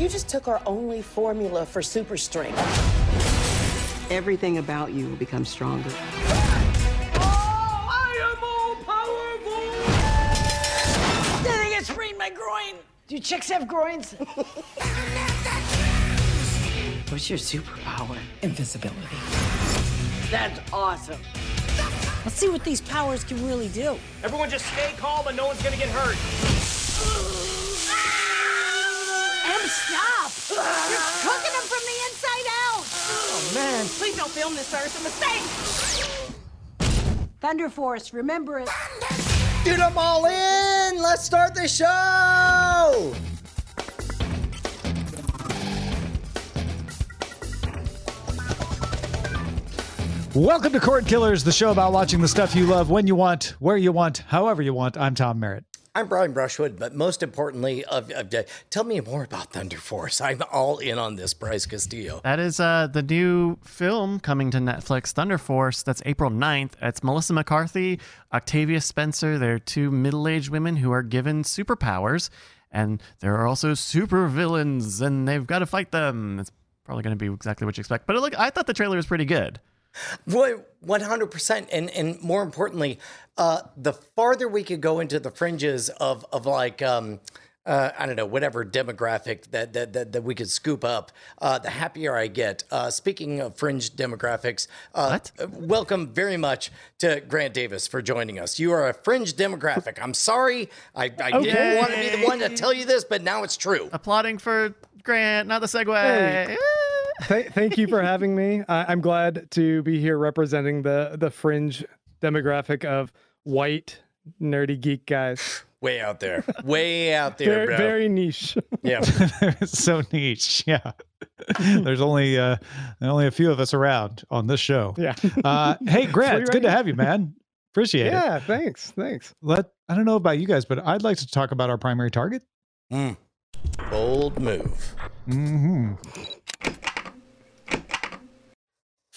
You just took our only formula for super strength. Everything about you will become stronger. Oh, I am all powerful! think I sprained my groin. Do chicks have groins? What's your superpower? Invisibility. That's awesome. Let's see what these powers can really do. Everyone just stay calm and no one's gonna get hurt. Em, stop! You're cooking them from the inside out! Oh man. Please don't film this, sir. It's a mistake! Thunder Force, remember it. Dude, I'm all in. Let's start the show. Welcome to Cord Killers, the show about watching the stuff you love when you want, where you want, however you want. I'm Tom Merritt. I'm Brian Brushwood, but most importantly, of, of tell me more about Thunder Force. I'm all in on this, Bryce Castillo. That is uh, the new film coming to Netflix, Thunder Force. That's April 9th. It's Melissa McCarthy, Octavia Spencer. They're two middle aged women who are given superpowers, and there are also super villains, and they've got to fight them. It's probably going to be exactly what you expect. But look, I thought the trailer was pretty good. One hundred percent, and and more importantly, uh, the farther we could go into the fringes of of like. Um, uh, I don't know, whatever demographic that that, that, that we could scoop up, uh, the happier I get. Uh, speaking of fringe demographics, uh, welcome very much to Grant Davis for joining us. You are a fringe demographic. I'm sorry, I, I Okay. didn't want to be the one to tell you this, but now it's true. Applauding for Grant, not the segue. Th- thank you for having me. I- I'm glad to be here representing the the fringe demographic of white nerdy geek guys. Way out there, way out there, very, bro. very niche. Yeah. so niche. Yeah. There's only uh only a few of us around on this show. Yeah. Uh hey Grant, it's good to have you, man. Appreciate it. yeah, thanks, thanks. Let I don't know about you guys, but I'd like to talk about our primary target. Mm. Bold move. hmm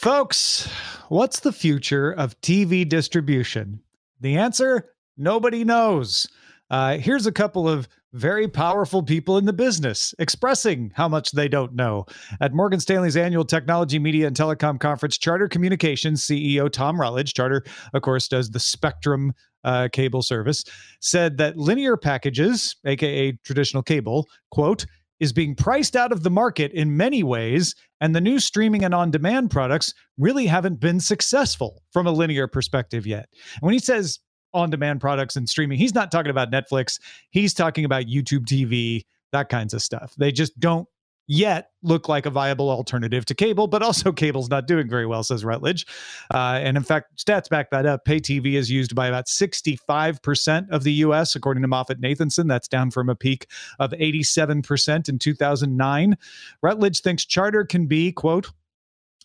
Folks, what's the future of TV distribution? The answer nobody knows. Uh, here's a couple of very powerful people in the business expressing how much they don't know. At Morgan Stanley's annual Technology, Media, and Telecom Conference, Charter Communications CEO Tom Rutledge, Charter, of course, does the Spectrum uh, cable service, said that linear packages, aka traditional cable, quote, is being priced out of the market in many ways, and the new streaming and on demand products really haven't been successful from a linear perspective yet. And when he says on demand products and streaming, he's not talking about Netflix, he's talking about YouTube TV, that kinds of stuff. They just don't yet look like a viable alternative to cable, but also cable's not doing very well, says Rutledge. Uh, and in fact, stats back that up. Pay TV is used by about 65% of the US, according to Moffett Nathanson. That's down from a peak of 87% in 2009. Rutledge thinks Charter can be, quote,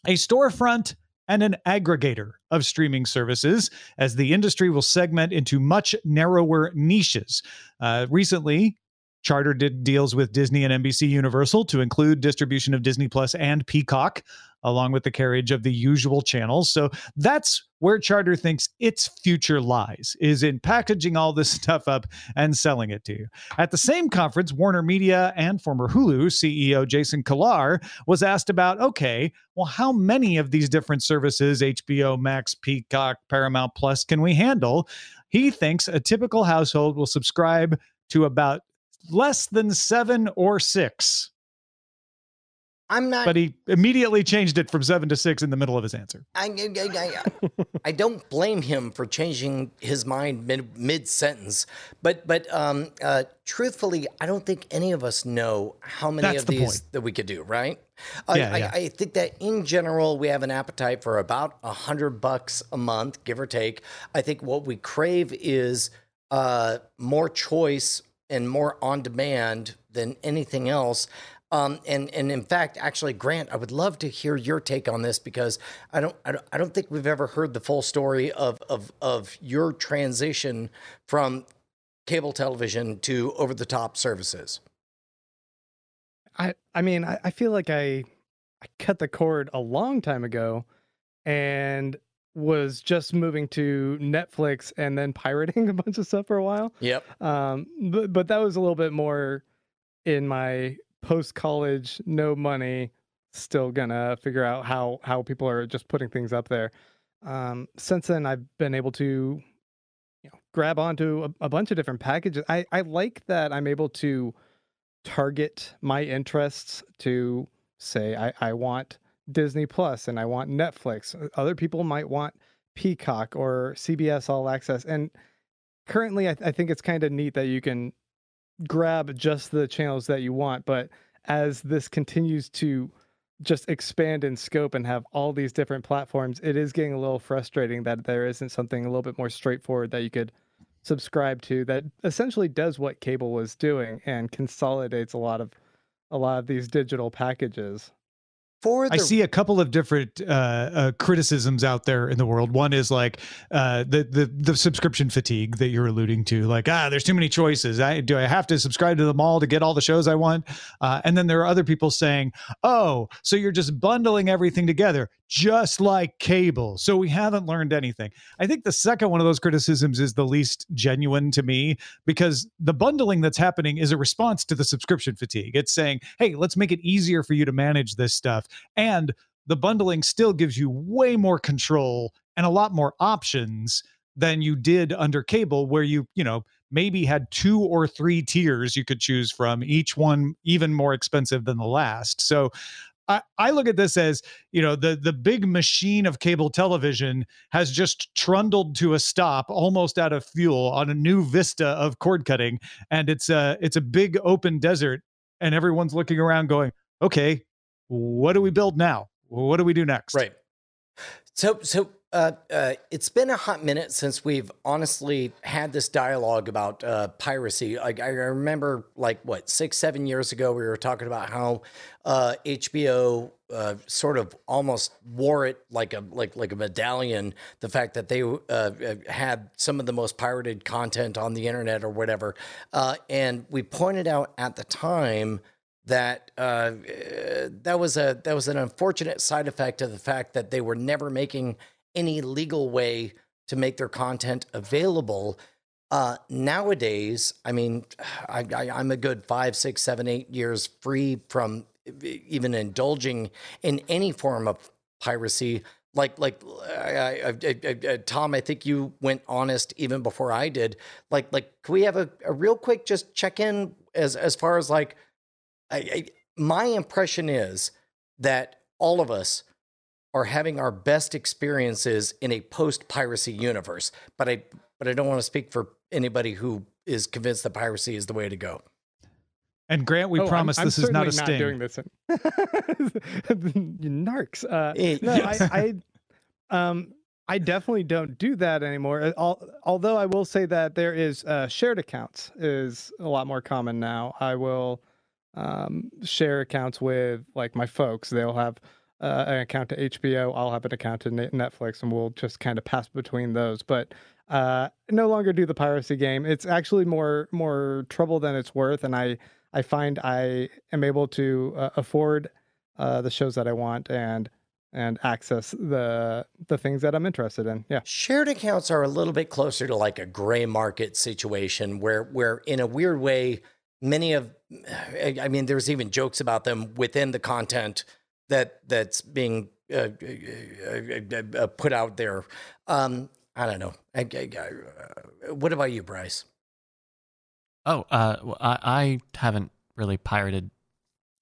a storefront and an aggregator of streaming services as the industry will segment into much narrower niches. Uh, recently, Charter did deals with Disney and NBC Universal to include distribution of Disney Plus and Peacock, along with the carriage of the usual channels. So that's where Charter thinks its future lies, is in packaging all this stuff up and selling it to you. At the same conference, Warner Media and former Hulu CEO Jason Kilar was asked about, okay, well, how many of these different services, HBO Max, Peacock, Paramount Plus, can we handle? He thinks a typical household will subscribe to about less than seven or six. I'm not. But he immediately changed it from seven to six in the middle of his answer. I, I, I, I don't blame him for changing his mind mid mid sentence, but but um, uh, truthfully, I don't think any of us know how many That's of the these point. that we could do. Right? Yeah, I, yeah. I think that in general we have an appetite for about a hundred bucks a month, give or take. I think what we crave is uh, more choice and more on demand than anything else. Um, and and in fact, actually, Grant, I would love to hear your take on this because I don't I don't, I don't think we've ever heard the full story of of of your transition from cable television to over the top services. I I mean, I, I feel like I I cut the cord a long time ago and was just moving to Netflix and then pirating a bunch of stuff for a while. Yep. Um, but but that was a little bit more in my post college, no money, still gonna figure out how how people are just putting things up there. Um, since then, I've been able to, you know, grab onto a, a bunch of different packages. I I like that I'm able to target my interests to say I I want Disney Plus and I want Netflix. Other people might want Peacock or CBS All Access. And currently, I, th- I think it's kind of neat that you can grab just the channels that you want. But as this continues to just expand in scope and have all these different platforms, it is getting a little frustrating that there isn't something a little bit more straightforward that you could subscribe to that essentially does what cable was doing and consolidates a lot of a lot of these digital packages. For the I see a couple of different uh, uh, criticisms out there in the world. One is like uh, the the the subscription fatigue that you're alluding to. Like, ah, there's too many choices. I, do I have to subscribe to them all to get all the shows I want? Uh, and then there are other people saying, oh, so you're just bundling everything together, just like cable. So we haven't learned anything. I think the second one of those criticisms is the least genuine to me because the bundling that's happening is a response to the subscription fatigue. It's saying, hey, let's make it easier for you to manage this stuff and the bundling still gives you way more control and a lot more options than you did under cable where you you know maybe had two or three tiers you could choose from each one even more expensive than the last. So I, I look at this as you know the the big machine of cable television has just trundled to a stop almost out of fuel on a new vista of cord cutting and it's a it's a big open desert and everyone's looking around going okay what do we build now? What do we do next? Right. So, so uh, uh, it's been a hot minute since we've honestly had this dialogue about uh, piracy. Like I remember, like what six, seven years ago, we were talking about how HBO uh, uh, sort of almost wore it like a like like a medallion. The fact that they uh, had some of the most pirated content on the internet or whatever, and we pointed out at the time that uh, that was a that was an unfortunate side effect of the fact that they were never making any legal way to make their content available. Uh, nowadays, I mean, I, I, am a good five, six, seven, eight years free from even indulging in any form of piracy. Like, like I, I, Tom, I think you went honest even before I did. Like, like, can we have a, a real quick just check in as as far as like I, I, my impression is that all of us are having our best experiences in a post piracy universe. But I but I don't want to speak for anybody who is convinced that piracy is the way to go. And Grant, we oh, promise I'm, this I'm is not a not sting. doing this. Narcs. Uh, Eh, no, yes. I, I, um, I definitely don't do that anymore. Uh, Although I will say that there is uh, shared accounts is a lot more common now. I will um, share accounts with like my folks. They'll have uh, an account to HBO. I'll have an account to Netflix, and we'll just kind of pass between those. But uh, no longer do the piracy game. It's actually more more trouble than it's worth, and I I find I am able to uh, afford uh, the shows that I want and and access the the things that I'm interested in. Yeah. Shared accounts are a little bit closer to like a gray market situation where where in a weird way many of I mean there's even jokes about them within the content that that's being uh, uh, uh, put out there. Um, I don't know. I, I, I, what about you, Bryce? Oh, uh, I, haven't really pirated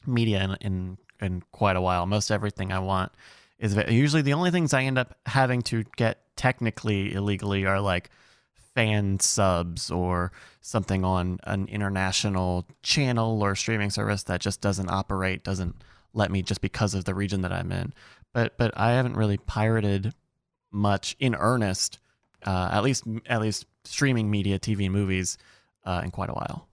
media in, in in quite a while. Most everything I want is usually the only things I end up having to get technically illegally are like fan subs or something on an international channel or streaming service that just doesn't operate, doesn't let me just because of the region that I'm in. But but I haven't really pirated much in earnest, uh, at least at least streaming media, TV and movies, uh, in quite a while.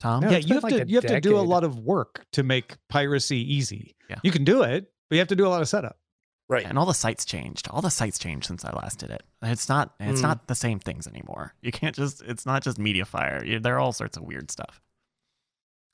Tom, No, yeah, you have like to you have to do a lot of work to make piracy easy. Yeah. You can do it, but you have to do a lot of setup. Right. and all the sites changed. All the sites changed since I last did it. It's not it's Mm. not the same things anymore. You can't just it's not just MediaFire. You, there are all sorts of weird stuff.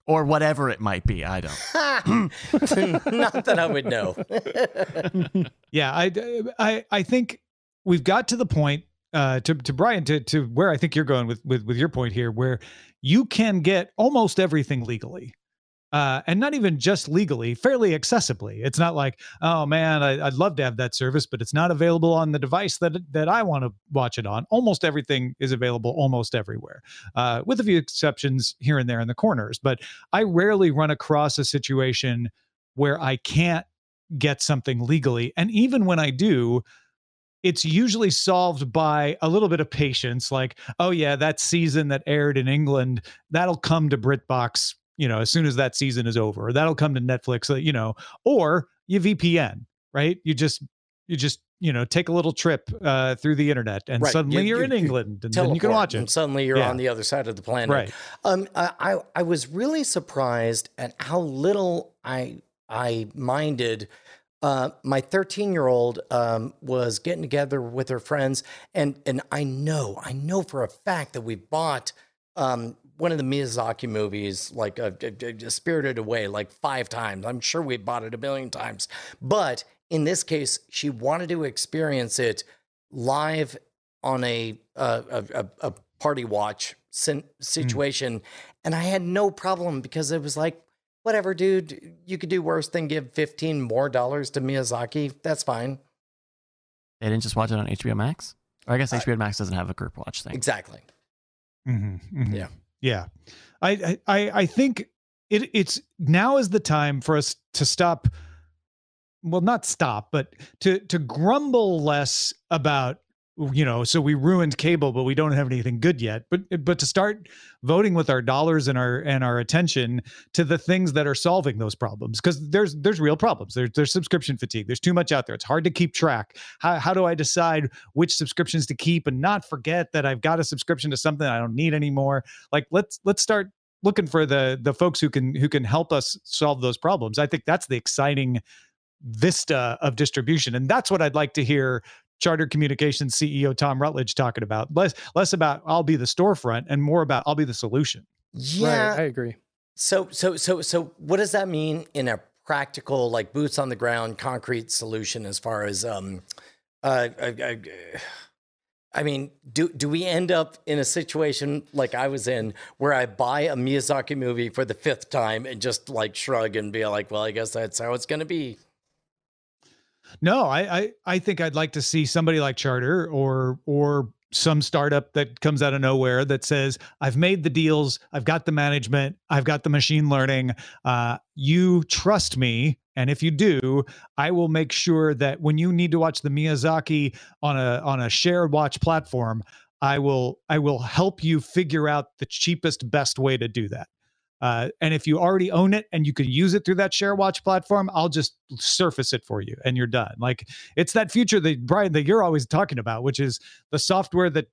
Or whatever it might be. I don't. Not that I would know. Yeah, I, I, I think we've got to the point uh, to to Brian to to where I think you're going with with with your point here, where you can get almost everything legally. Uh, and not even just legally, fairly accessibly. It's not like, oh man, I, would love to have that service, but it's not available on the device that that I want to watch it on. Almost everything is available almost everywhere, uh, with a few exceptions here and there in the corners. But I rarely run across a situation where I can't get something legally, and even when I do, it's usually solved by a little bit of patience like oh yeah that season that aired in england that'll come to britbox you know as soon as that season is over that'll come to netflix uh, you know or you vpn right you just you just you know take a little trip uh, through the internet and right. suddenly you, are in england and then you can watch it and suddenly you're yeah. on the other side of the planet right um i i was really surprised at how little i i minded uh, my 13 year old um, was getting together with her friends, and and I know, I know for a fact that we bought um, one of the Miyazaki movies, like uh, Spirited Away, like five times. I'm sure we bought it a billion times, but in this case, she wanted to experience it live on a uh, a, a, party watch mm. situation, mm. and I had no problem because it was like whatever, dude, you could do worse than give 15 more dollars to Miyazaki. That's fine. They didn't just watch it on HBO Max? Or I guess HBO Max doesn't have a group watch thing. Exactly. Mm-hmm, mm-hmm. Yeah. Yeah. I, I, I think it, it's now is the time for us to stop. Well, not stop, but to, to grumble less about you know so we ruined cable but we don't have anything good yet. But but to start voting with our dollars and our and our attention to the things that are solving those problems because there's there's real problems. There's there's subscription fatigue. There's too much out there. It's hard to keep track. How, how do i decide which subscriptions to keep and not forget that i've got a subscription to something i don't need anymore? Like let's let's start looking for the the folks who can who can help us solve those problems. I think that's the exciting vista of distribution and that's what i'd like to hear Charter Communications CEO Tom Rutledge talking about. Less less about I'll be the storefront and more about I'll be the solution. Yeah, right, I agree. So so so so what does that mean in a practical like boots on the ground concrete solution as far as um uh, uh, uh I mean, do do we end up in a situation like I was in where I buy a Miyazaki movie for the fifth time and just like shrug and be like, well, I guess that's how it's going to be? No, I, I I think I'd like to see somebody like Charter or or some startup that comes out of nowhere that says, I've made the deals, I've got the management, I've got the machine learning. Uh, you trust me. And if you do, I will make sure that when you need to watch the Miyazaki on a on a shared watch platform, I will I will help you figure out the cheapest, best way to do that. Uh, and if you already own it and you can use it through that ShareWatch platform, I'll just surface it for you and you're done. Like it's that future that Brian that you're always talking about, which is the software that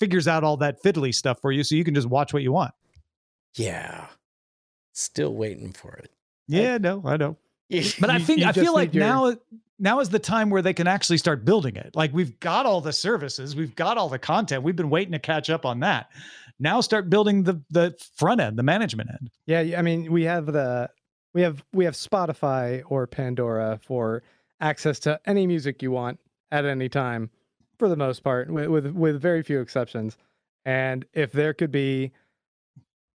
figures out all that fiddly stuff for you, so you can just watch what you want. Yeah, still waiting for it. Yeah, I, no, I know. but I think I feel like your... now now is the time where they can actually start building it. Like we've got all the services, we've got all the content. We've been waiting to catch up on that now start building the the front end the management end yeah i mean we have the we have we have spotify or pandora for access to any music you want at any time for the most part with with, with very few exceptions and if there could be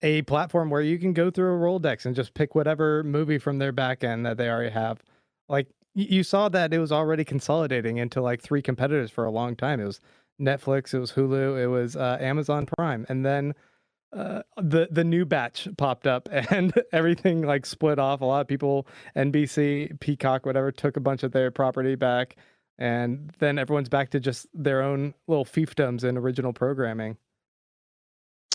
a platform where you can go through a Rolodex and just pick whatever movie from their back end that they already have. Like you saw that it was already consolidating into like three competitors for a long time. It was Netflix, it was Hulu, it was uh, Amazon Prime, and then uh, the the new batch popped up, and everything like split off. A lot of people, NBC, Peacock, whatever, took a bunch of their property back, and then everyone's back to just their own little fiefdoms and original programming.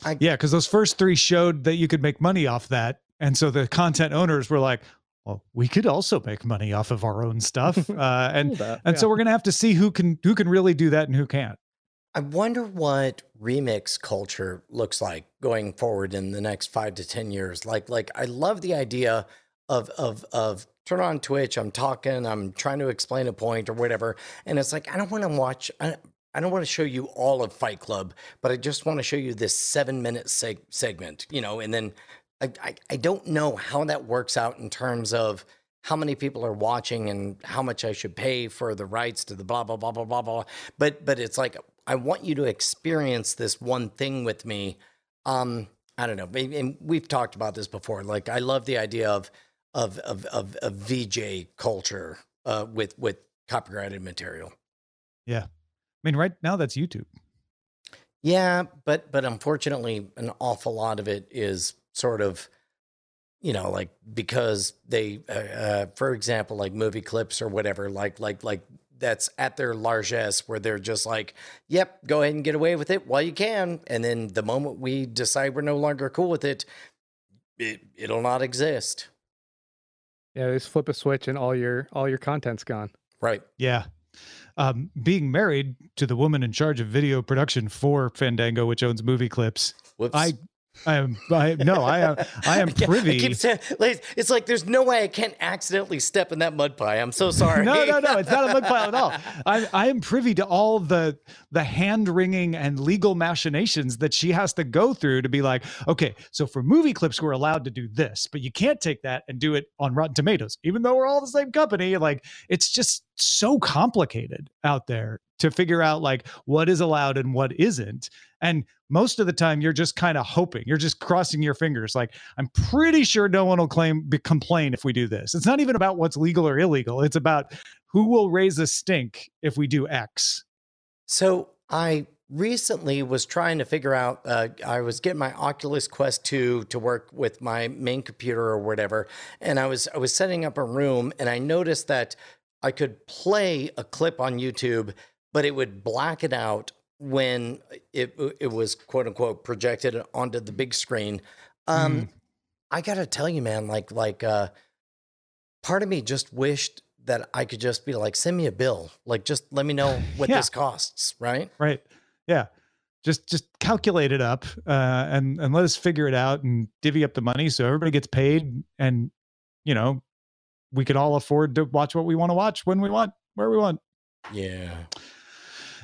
I, yeah, because those first three showed that you could make money off that, and so the content owners were like, well, we could also make money off of our own stuff, uh, and and yeah. so we're gonna have to see who can who can really do that and who can't. I wonder what remix culture looks like going forward in the next five to ten years. Like, like I love the idea of of of turn on Twitch. I'm talking. I'm trying to explain a point or whatever, and it's like I don't want to watch. I, I don't want to show you all of Fight Club, but I just want to show you this seven minute seg- segment, you know, and then I, I, I don't know how that works out in terms of how many people are watching and how much I should pay for the rights to the blah blah blah blah blah blah. But but it's like I want you to experience this one thing with me. Um, I don't know. Maybe, and we've talked about this before. Like I love the idea of of of of, of VJ culture uh, with with copyrighted material. Yeah. I mean, right now that's YouTube. Yeah, but but unfortunately, an awful lot of it is sort of, you know, like because they, uh, uh, for example, like movie clips or whatever, like like like that's at their largesse where they're just like, yep, go ahead and get away with it while you can, and then the moment we decide we're no longer cool with it, it it'll not exist. Yeah, they just flip a switch and all your all your content's gone. Right. Yeah. Um, being married to the woman in charge of video production for Fandango, which owns movie clips, Whoops. I, I am, I no, I am, I am privy. I keep saying, it's like there's no way I can't accidentally step in that mud pie. I'm so sorry. No, no, no. It's not a mud pile at all. I, I am privy to all the the hand wringing and legal machinations that she has to go through to be like, okay, so for movie clips, we're allowed to do this, but you can't take that and do it on Rotten Tomatoes, even though we're all the same company. Like, it's just so complicated out there to figure out like what is allowed and what isn't. And most of the time, you're just kind of hoping, you're just crossing your fingers. Like, I'm pretty sure no one will claim be, complain if we do this. It's not even about what's legal or illegal. It's about who will raise a stink if we do X. So I recently was trying to figure out. Uh, I was getting my Oculus Quest 2 to work with my main computer or whatever, and I was I was setting up a room, and I noticed that I could play a clip on YouTube, but it would black it out when it it was quote unquote projected onto the big screen. Um, I gotta tell you, man, like like uh, part of me just wished that I could just be like, send me a bill, like just let me know what Yeah. this costs, right? Right. Yeah. Just just calculate it up uh, and and let us figure it out and divvy up the money so everybody gets paid and you know we can all afford to watch what we want to watch when we want where we want. Yeah.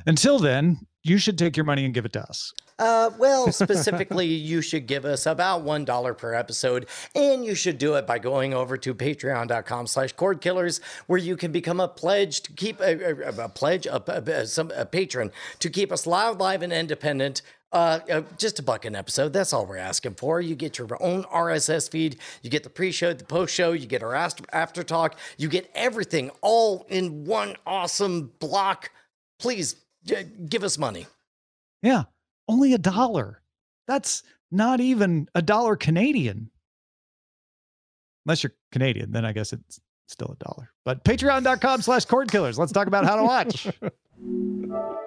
Until then, you should take your money and give it to us. Uh, well, specifically, you should give us about one dollar per episode, and you should do it by going over to Patreon.com/slash Cord Killers, where you can become a pledge to keep a, a, a pledge, a, a, some, a patron to keep us loud, live, and independent. Uh, uh, just a buck an episode. That's all we're asking for. You get your own RSS feed. You get the pre-show, the post-show. You get our after, talk. You get everything all in one awesome block. Please give us money. Yeah. Only a dollar. That's not even a dollar Canadian. Unless you're Canadian, then I guess it's still a dollar. But patreon.com slash cord killers. Let's talk about how to watch.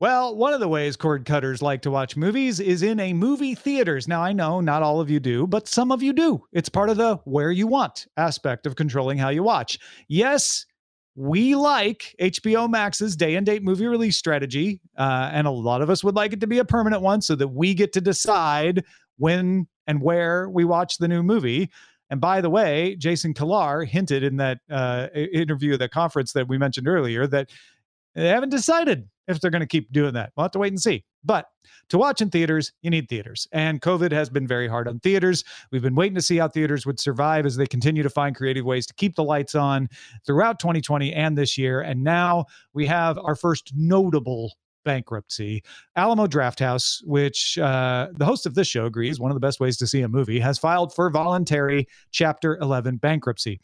Well, one of the ways cord cutters like to watch movies is in a movie theaters. Now, I know not all of you do, but some of you do. It's part of the where you want aspect of controlling how you watch. Yes, we like HBO Max's day and date movie release strategy, uh, and a lot of us would like it to be a permanent one so that we get to decide when and where we watch the new movie. And by the way, Jason Kilar hinted in that uh, interview at the conference that we mentioned earlier that they haven't decided if they're going to keep doing that. We'll have to wait and see. But to watch in theaters, you need theaters. And COVID has been very hard on theaters. We've been waiting to see how theaters would survive as they continue to find creative ways to keep the lights on throughout 2020 and this year. And now we have our first notable bankruptcy. Alamo Drafthouse, which uh, the host of this show agrees one of the best ways to see a movie, has filed for voluntary Chapter 11 bankruptcy.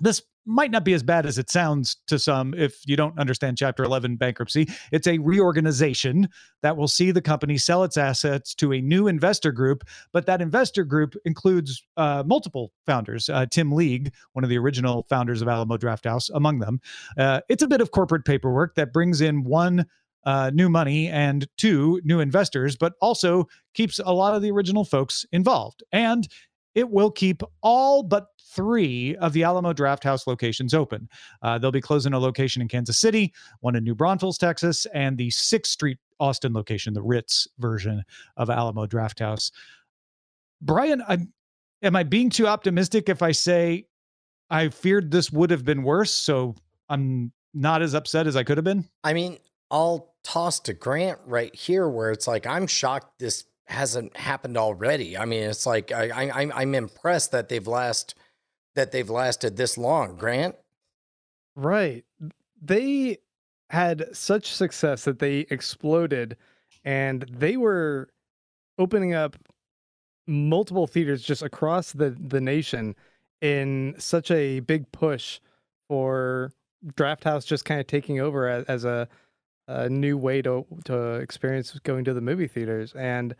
This might not be as bad as it sounds to some if you don't understand Chapter 11 bankruptcy. It's a reorganization that will see the company sell its assets to a new investor group, but that investor group includes uh, multiple founders. Uh, Tim League, one of the original founders of Alamo Drafthouse, among them. Uh, it's a bit of corporate paperwork that brings in one uh, new money and two new investors, but also keeps a lot of the original folks involved. And it will keep all but three of the Alamo Draft House locations open. Uh, they'll be closing a location in Kansas City, one in New Braunfels, Texas, and the 6th Street Austin location, the Ritz version of Alamo Draft House. Brian, I'm, am I being too optimistic if I say I feared this would have been worse? So I'm not as upset as I could have been. I mean, I'll toss to Grant right here, where it's like I'm shocked this hasn't happened already. I mean, it's like I, I I'm I'm impressed that they've last that they've lasted this long. Grant, Right. They had such success that they exploded and they were opening up multiple theaters just across the the nation in such a big push for Draft House just kind of taking over as, as a a new way to to experience going to the movie theaters and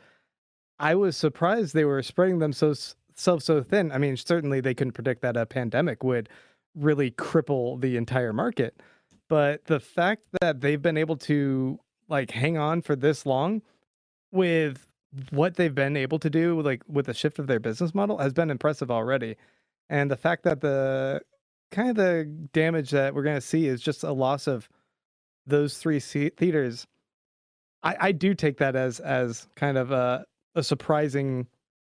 I was surprised they were spreading themselves so so thin. I mean, certainly they couldn't predict that a pandemic would really cripple the entire market, but the fact that they've been able to like hang on for this long with what they've been able to do like with the shift of their business model has been impressive already. And the fact that the kind of the damage that we're going to see is just a loss of those three theaters. I, I do take that as as kind of a, a surprising.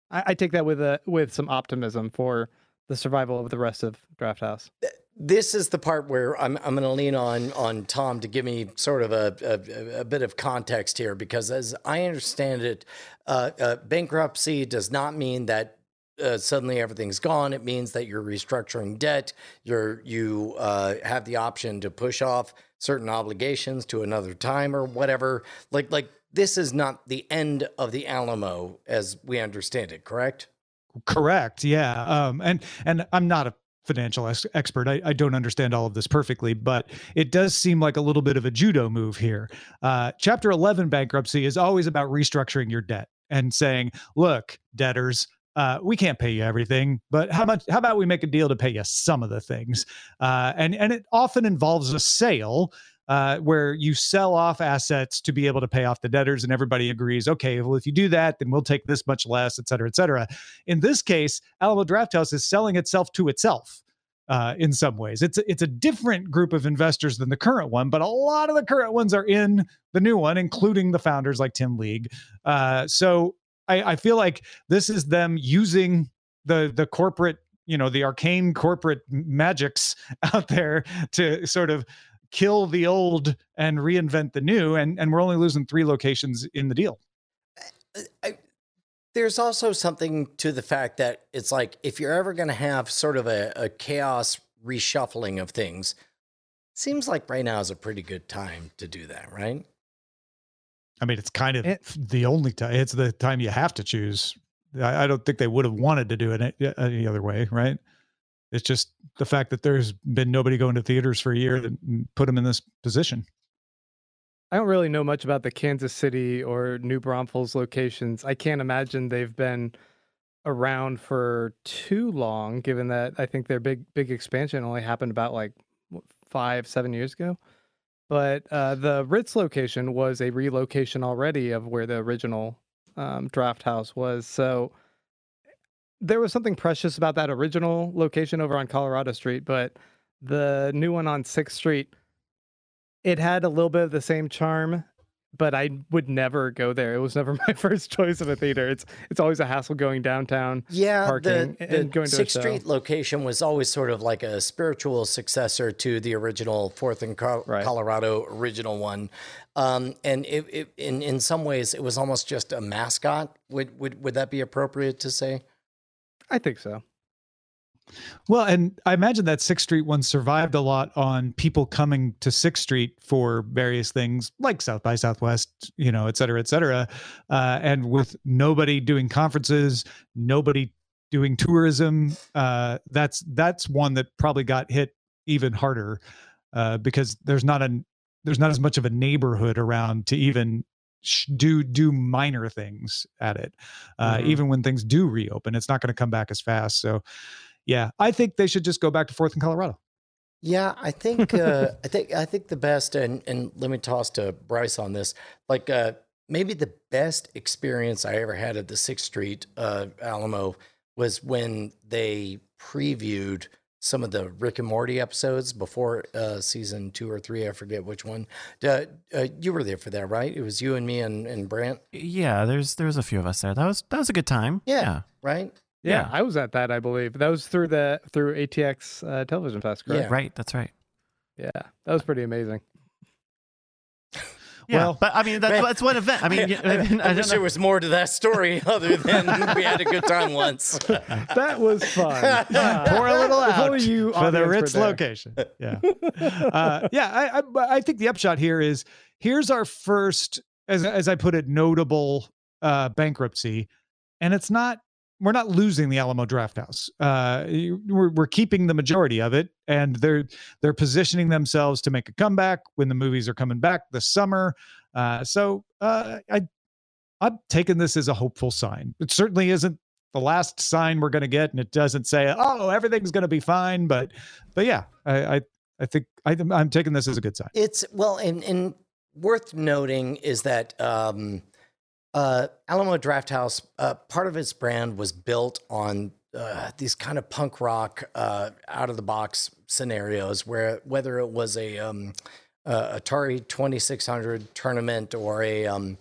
I, I take that with a with some optimism for the survival of the rest of Draft House. this is the part where I'm, I'm going to lean on on Tom to give me sort of a, a, a bit of context here because as I understand it, uh, uh, bankruptcy does not mean that uh, suddenly everything's gone. It means that you're restructuring debt. You're you uh, have the option to push off certain obligations to another time or whatever. Like like this is not the end of the Alamo as we understand it. Correct. Correct. Yeah. Um, and and I'm not a financial ex- expert. I, I don't understand all of this perfectly, but it does seem like a little bit of a judo move here. Uh, Chapter 11 bankruptcy is always about restructuring your debt and saying, "Look, debtors." Uh, we can't pay you everything, but how much? How about we make a deal to pay you some of the things? Uh, and and it often involves a sale, uh, where you sell off assets to be able to pay off the debtors, and everybody agrees, okay, well, if you do that, then we'll take this much less, et cetera, et cetera. In this case, Alamo Drafthouse is selling itself to itself. Uh, in some ways, it's it's a different group of investors than the current one, but a lot of the current ones are in the new one, including the founders like Tim League. Uh, so I, I feel like this is them using the the corporate, you know, the arcane corporate magics out there to sort of kill the old and reinvent the new and and we're only losing three locations in the deal. I, there's also something to the fact that it's like if you're ever going to have sort of a, a chaos reshuffling of things, seems like right now is a pretty good time to do that, right? i mean it's kind of It- the only time it's the time you have to choose. I, I don't think they would have wanted to do it uh, any other way right it's just the fact that there's been nobody going to theaters for a year that put them in this position I don't really know much about the Kansas City or New Braunfels locations. I can't imagine they've been around for too long, given that I think their big big expansion only happened about like five seven years ago. But uh, the Ritz location was a relocation already of where the original um, draft house was. So there was something precious about that original location over on Colorado Street, but the new one on Sixth Street it had a little bit of the same charm, but I would never go there. It was never my first choice of a theater. It's it's always a hassle going downtown. Yeah, Parking the, and going to a Sixth show. Street location was always sort of like a spiritual successor to the original Fourth and Col- Right. Colorado original one, um, and it, it, in in some ways it was almost just a mascot. Would would would that be appropriate to say? I think so. Well, and I imagine that Sixth Street one survived a lot on people coming to Sixth Street for various things like South by Southwest, you know, et cetera, et cetera. Uh, and with nobody doing conferences, nobody doing tourism, uh, that's that's one that probably got hit even harder uh, because there's not a there's not as much of a neighborhood around to even do do minor things at it. Uh, Mhm. Even when things do reopen, it's not going to come back as fast. So yeah, I think they should just go back to fourth in Colorado. Yeah, I think uh, I think I think the best, and and let me toss to Bryce on this. Like uh, maybe the best experience I ever had at the Sixth Street uh, Alamo was when they previewed some of the Rick and Morty episodes before uh, season two or three. I forget which one. Uh, uh, you were there for that, right? It was you and me and, and Brant, Yeah, there's there's a few of us there. That was that was a good time. Yeah. right? Yeah, Yeah. I was at that. I believe that was through the through ATX uh, Television Fest. Correct? Yeah. right. That's right. Yeah, that was pretty amazing. Yeah, Well, but I mean that's man, that's one event. I mean, I, I, mean, I I wish don't there was more to that story other than we had a good time once. That was fun. Ah, Pour a little out only you for the Ritz location. Yeah, uh, yeah. I, I I think the upshot here is here's our first as as I put it, notable uh, bankruptcy, and it's not. We're not losing the Alamo Drafthouse. Uh, we're we're keeping the majority of it, and they're they're positioning themselves to make a comeback when the movies are coming back this summer. Uh, so uh, I I'm taking this as a hopeful sign. It certainly isn't the last sign we're going to get, and it doesn't say, "Oh, everything's going to be fine." But, but yeah, I I, I think I, I'm taking this as a good sign. It's well, and and worth noting is that um, uh, Alamo Drafthouse, uh, part of its brand was built on uh, these kind of punk rock, uh, out of the box scenarios, where whether it was a um, Atari Twenty Six Hundred tournament or a um,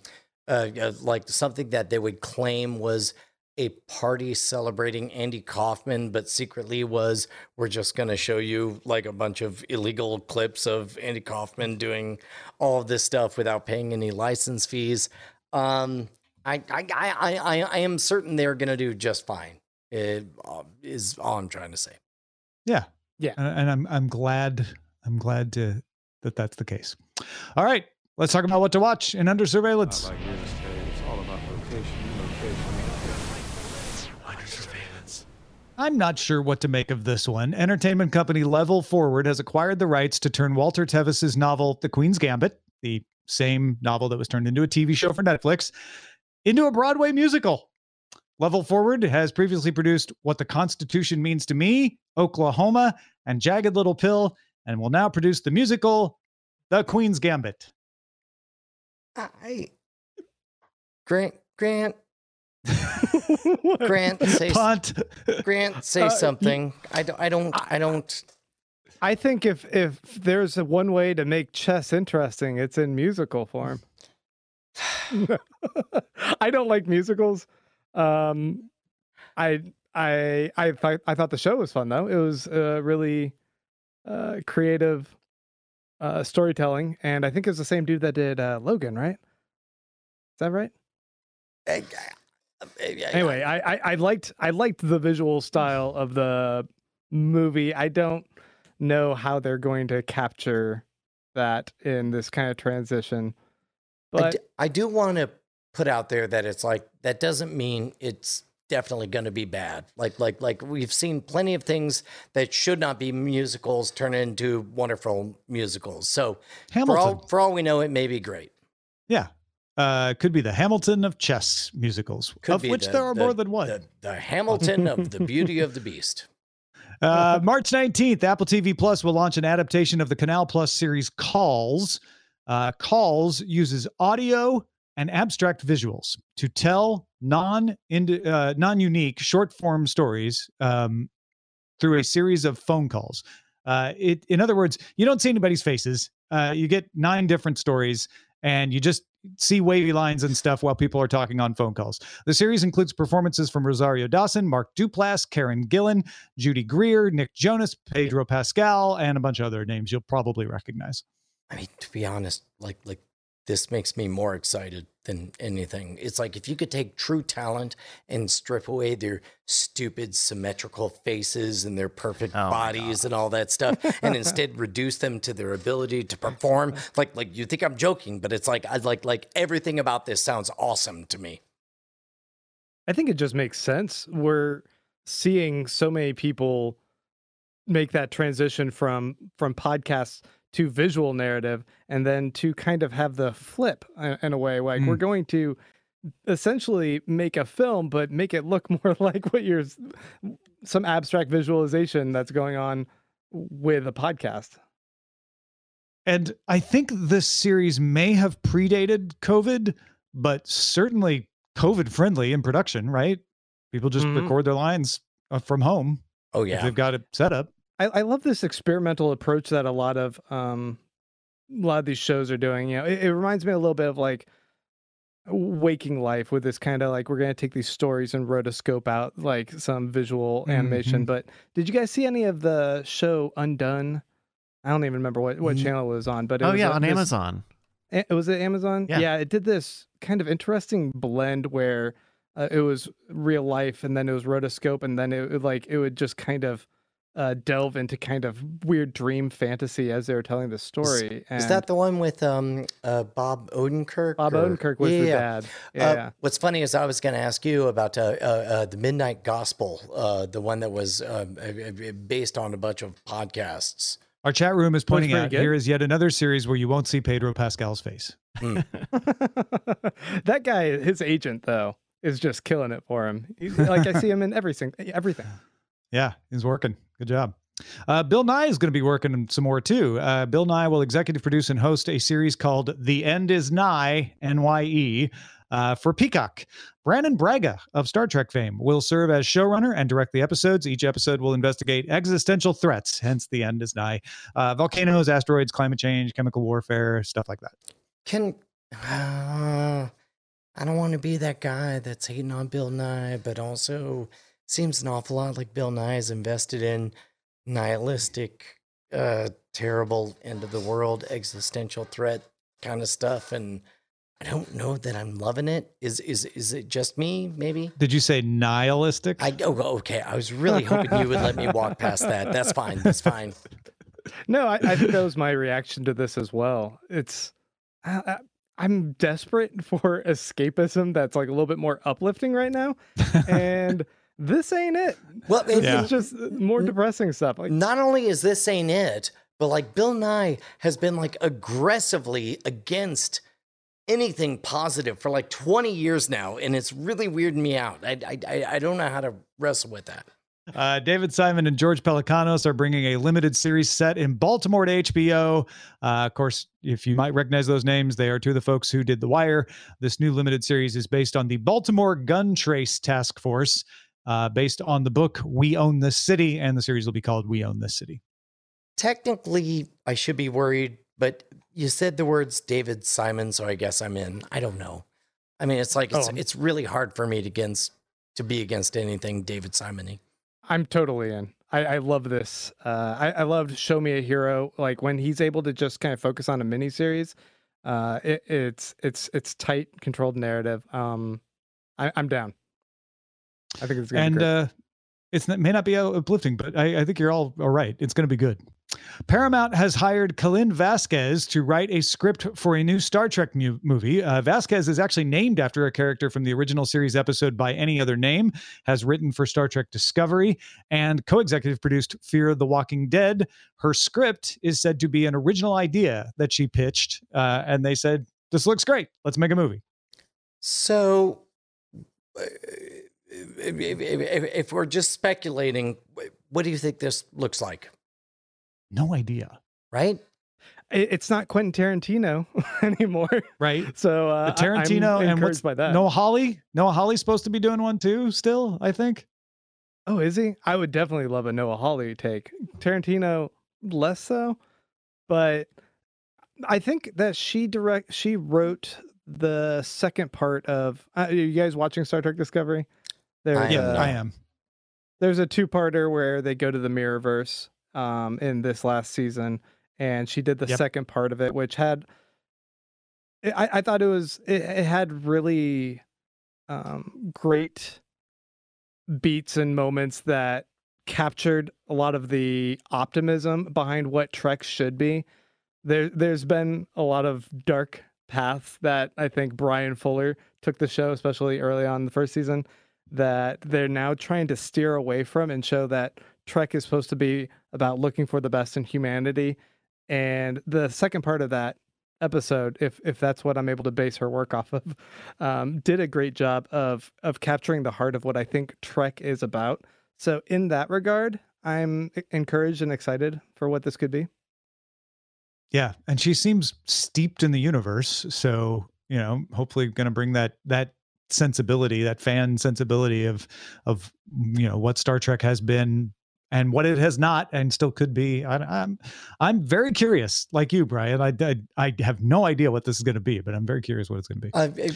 uh, uh, like something that they would claim was a party celebrating Andy Kaufman, but secretly was we're just going to show you like a bunch of illegal clips of Andy Kaufman doing all of this stuff without paying any license fees. Um, I, I, I, I, I am certain they're going to do just fine. It, uh, is all I'm trying to say. Yeah, Yeah. and, and I'm I'm glad I'm glad to that that's the case. All right, let's talk about what to watch in under surveillance. Like real estate, it's all about location, location, Under surveillance. I'm not sure what to make of this one. Entertainment company Level Forward has acquired the rights to turn Walter Tevis's novel The Queen's Gambit, the same novel that was turned into a TV show for Netflix, into a Broadway musical. Level Forward has previously produced What the Constitution Means to Me, Oklahoma, and Jagged Little Pill, and will now produce the musical The Queen's Gambit. I, Grant, Grant, Grant, say Punt. Grant, say Uh, something. I don't, I don't, I don't. I think if if there's one way to make chess interesting, it's in musical form. I don't like musicals. Um, I I I thought I thought the show was fun though. It was uh, really uh, creative uh, storytelling, and I think it was the same dude that did uh, Logan, right? Is that right? I- I- anyway, I, I I liked I liked the visual style of the movie. I don't know how they're going to capture that in this kind of transition. I But I do want to put out there that it's like that doesn't mean it's definitely going to be bad. Like like like we've seen plenty of things that should not be musicals turn into wonderful musicals. So for Hamilton. all for all we know, it may be great. Yeah. Uh, could be the Hamilton of chess musicals, Could of which the- there are the- more than one. The, the Hamilton of the Beauty of the Beast. Uh, March 19th, Apple TV Plus will launch an adaptation of the Canal Plus series Calls. Uh, Calls uses audio and abstract visuals to tell non uh, non unique short form stories um, through a series of phone calls. Uh, it, in other words, you don't see anybody's faces. Uh, you get nine different stories, and you just see wavy lines and stuff while people are talking on phone calls. The series includes performances from Rosario Dawson, Mark Duplass, Karen Gillan, Judy Greer, Nick Jonas, Pedro Pascal, and a bunch of other names you'll probably recognize. I mean, to be honest, like like this makes me more excited than anything. It's like if you could take true talent and strip away their stupid symmetrical faces and their perfect Oh bodies and all that stuff, and instead reduce them to their ability to perform. Like like you think I'm joking, but it's like I like like everything about this sounds awesome to me. I think it just makes sense. We're seeing so many people make that transition from from podcasts to visual narrative and then to kind of have the flip uh, in a way like we're going to essentially make a film but make it look more like what you're some abstract visualization that's going on with a podcast And I think this series may have predated COVID, but certainly COVID friendly in production, right? People just Mhm. record their lines uh, from home Oh if yeah, they've got it set up. I, I love this experimental approach that a lot of um a lot of these shows are doing. You know, it, it reminds me a little bit of like waking life with this kind of like we're gonna take these stories and rotoscope out like some visual animation. Mhm. But did you guys see any of the show Undone? I don't even remember what, what Mm. channel it was on, but it Oh yeah, a- on this- Amazon. it was it Amazon? Yeah. it did this kind of interesting blend where uh, it was real life and then it was rotoscope and then it, would like it would just kind of uh, delve into kind of weird dream fantasy as they were telling the story. Is that the one with um uh, Bob Odenkirk? Bob or- Odenkirk was the Yeah, yeah. Uh, Yeah. what's funny is I was going to ask you about uh, uh, uh, the Midnight Gospel, uh, the one that was based on a bunch of podcasts. Our chat room is pointing out good. here is yet another series where you won't see Pedro Pascal's face. that guy, his agent though, is just killing it for him. He's, like I see him in every everything. Everything. Yeah, he's working. Good job. Uh, Bill Nye is going to be working some more too. Uh, Bill Nye will executive produce and host a series called The End Is Nigh, NYE, uh, for Peacock. Brannon Braga of Star Trek fame will serve as showrunner and direct the episodes. Each episode will investigate existential threats, hence The End Is Nigh. Uh, volcanoes, asteroids, climate change, chemical warfare, stuff like that. Can uh, I don't want to be that guy that's hating on Bill Nye, but also seems an awful lot like Bill Nye is invested in nihilistic, uh, terrible end of the world, existential threat kind of stuff, and I don't know that I'm loving it. Is is is it just me? Maybe. Did you say nihilistic? I oh, okay. I was really hoping you would let me walk past that. That's fine. That's fine. No, I, I think that was my reaction to this as well. It's I, I, I'm desperate for escapism that's like a little bit more uplifting right now, and this ain't it. Well, This it- Yeah. is just more depressing stuff. Like not only is this ain't it, but like Bill Nye has been like aggressively against anything positive for like 20 years now, and it's really weirding me out. I I I- I don't know how to wrestle with that. Uh, David Simon and George Pelecanos are bringing a limited series set in Baltimore to HBO. Uh, of course, if you might recognize those names, they are two of the folks who did The Wire. This new limited series is based on the Baltimore Gun Trace Task Force, uh, based on the book We Own This City, and the series will be called We Own This City. Technically, I should be worried, but you said the words David Simon, so I guess I'm in. I don't know. I mean, it's like it's Oh. it's really hard for me to against to be against anything David Simony. I'm totally in. I, I love this. Uh, I, I loved Show Me a Hero. Like when he's able to just kind of focus on a miniseries. Uh, it, it's it's it's tight, controlled narrative. Um, I, I'm down. I think it's gonna be and great. uh, it's it may not be uplifting, but I, I think you're all all right. It's going to be good. Paramount has hired Kalin Vazquez to write a script for a new Star Trek mu- movie. Uh, Vazquez is actually named after a character from the original series episode by any other name. Has written for Star Trek Discovery and co-executive produced Fear of the Walking Dead. Her script is said to be an original idea that she pitched, uh, and they said, "This looks great. Let's make a movie." So, uh, if, if, if, if we're just speculating, what do you think this looks like? No idea, Right? It's not Quentin Tarantino anymore. right? So uh, The I- I'm Tarantino and encouraged what's by that. Noah Hawley? Noah Hawley's supposed to be doing one too. Still, I think. Oh, is he? I would definitely love a Noah Hawley take. Tarantino less so, but I think that she direct she wrote the second part of. Uh, are you guys watching Star Trek Discovery? There's I am Yeah, a, am. there's a two-parter where they go to the Mirrorverse um, in this last season, and she did the Yep. second part of it, which had. I, I thought it was it, it had really um, great beats and moments that captured a lot of the optimism behind what Trek should be. There, there's been a lot of dark paths that I think Bryan Fuller took the show, especially early on in the first season, that they're now trying to steer away from and show that Trek is supposed to be about looking for the best in humanity. And the second part of that episode, if if that's what I'm able to base her work off of, um, did a great job of of capturing the heart of what I think Trek is about. So in that regard, I'm encouraged and excited for what this could be. Yeah, and she seems steeped in the universe, so you know, hopefully, going to bring that that sensibility, that fan sensibility of of you know what Star Trek has been and what it has not, and still could be. I, I'm I'm very curious, like you, Brian. I I, I have no idea what this is going to be, but I'm very curious what it's going to be. Uh,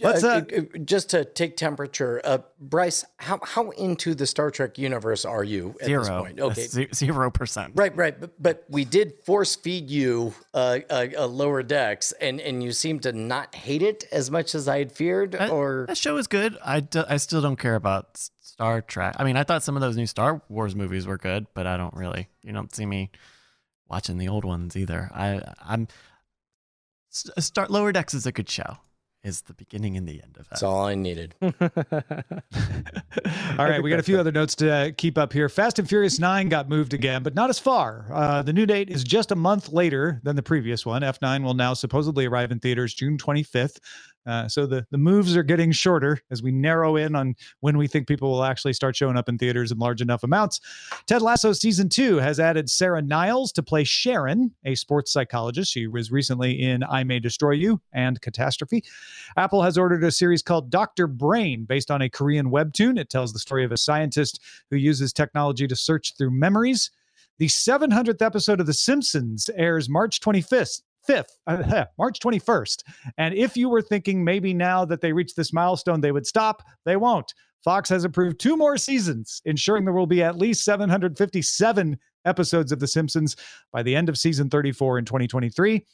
Let's, uh, uh, just to take temperature, uh, Bryce, how how into the Star Trek universe are you at this Zero. point? Okay, Zero percent. right, right, but, but we did force feed you uh, a, a lower decks, and and you seem to not hate it as much as I had feared, That- or that show is good. I, d- I still don't care about Star Trek. I mean, I thought some of those new Star Wars movies were good, but I don't really. You don't see me watching the old ones either. I I'm S- Star Lower Decks is a good show. Is the beginning and the end of that. that's all I needed. All right, we got a few other notes to uh, keep up here. Fast and Furious 9 got moved again, but not as far. Uh, the new date is just a month later than the previous one. F9 will now supposedly arrive in theaters June 25th. Uh, so the, the moves are getting shorter as we narrow in on when we think people will actually start showing up in theaters in large enough amounts. Ted Lasso season two has added Sarah Niles to play Sharon, a sports psychologist. She was recently in I May Destroy You and Catastrophe. Apple has ordered a series called Dr. Brain based on a Korean webtoon. It tells the story of a scientist who uses technology to search through memories. The 700th episode of The Simpsons airs March 25th. 5th, uh, March 21st. And if you were thinking maybe now that they reached this milestone, they would stop, they won't. Fox has approved two more seasons, ensuring there will be at least 757 episodes of The Simpsons by the end of season 34 in 2023.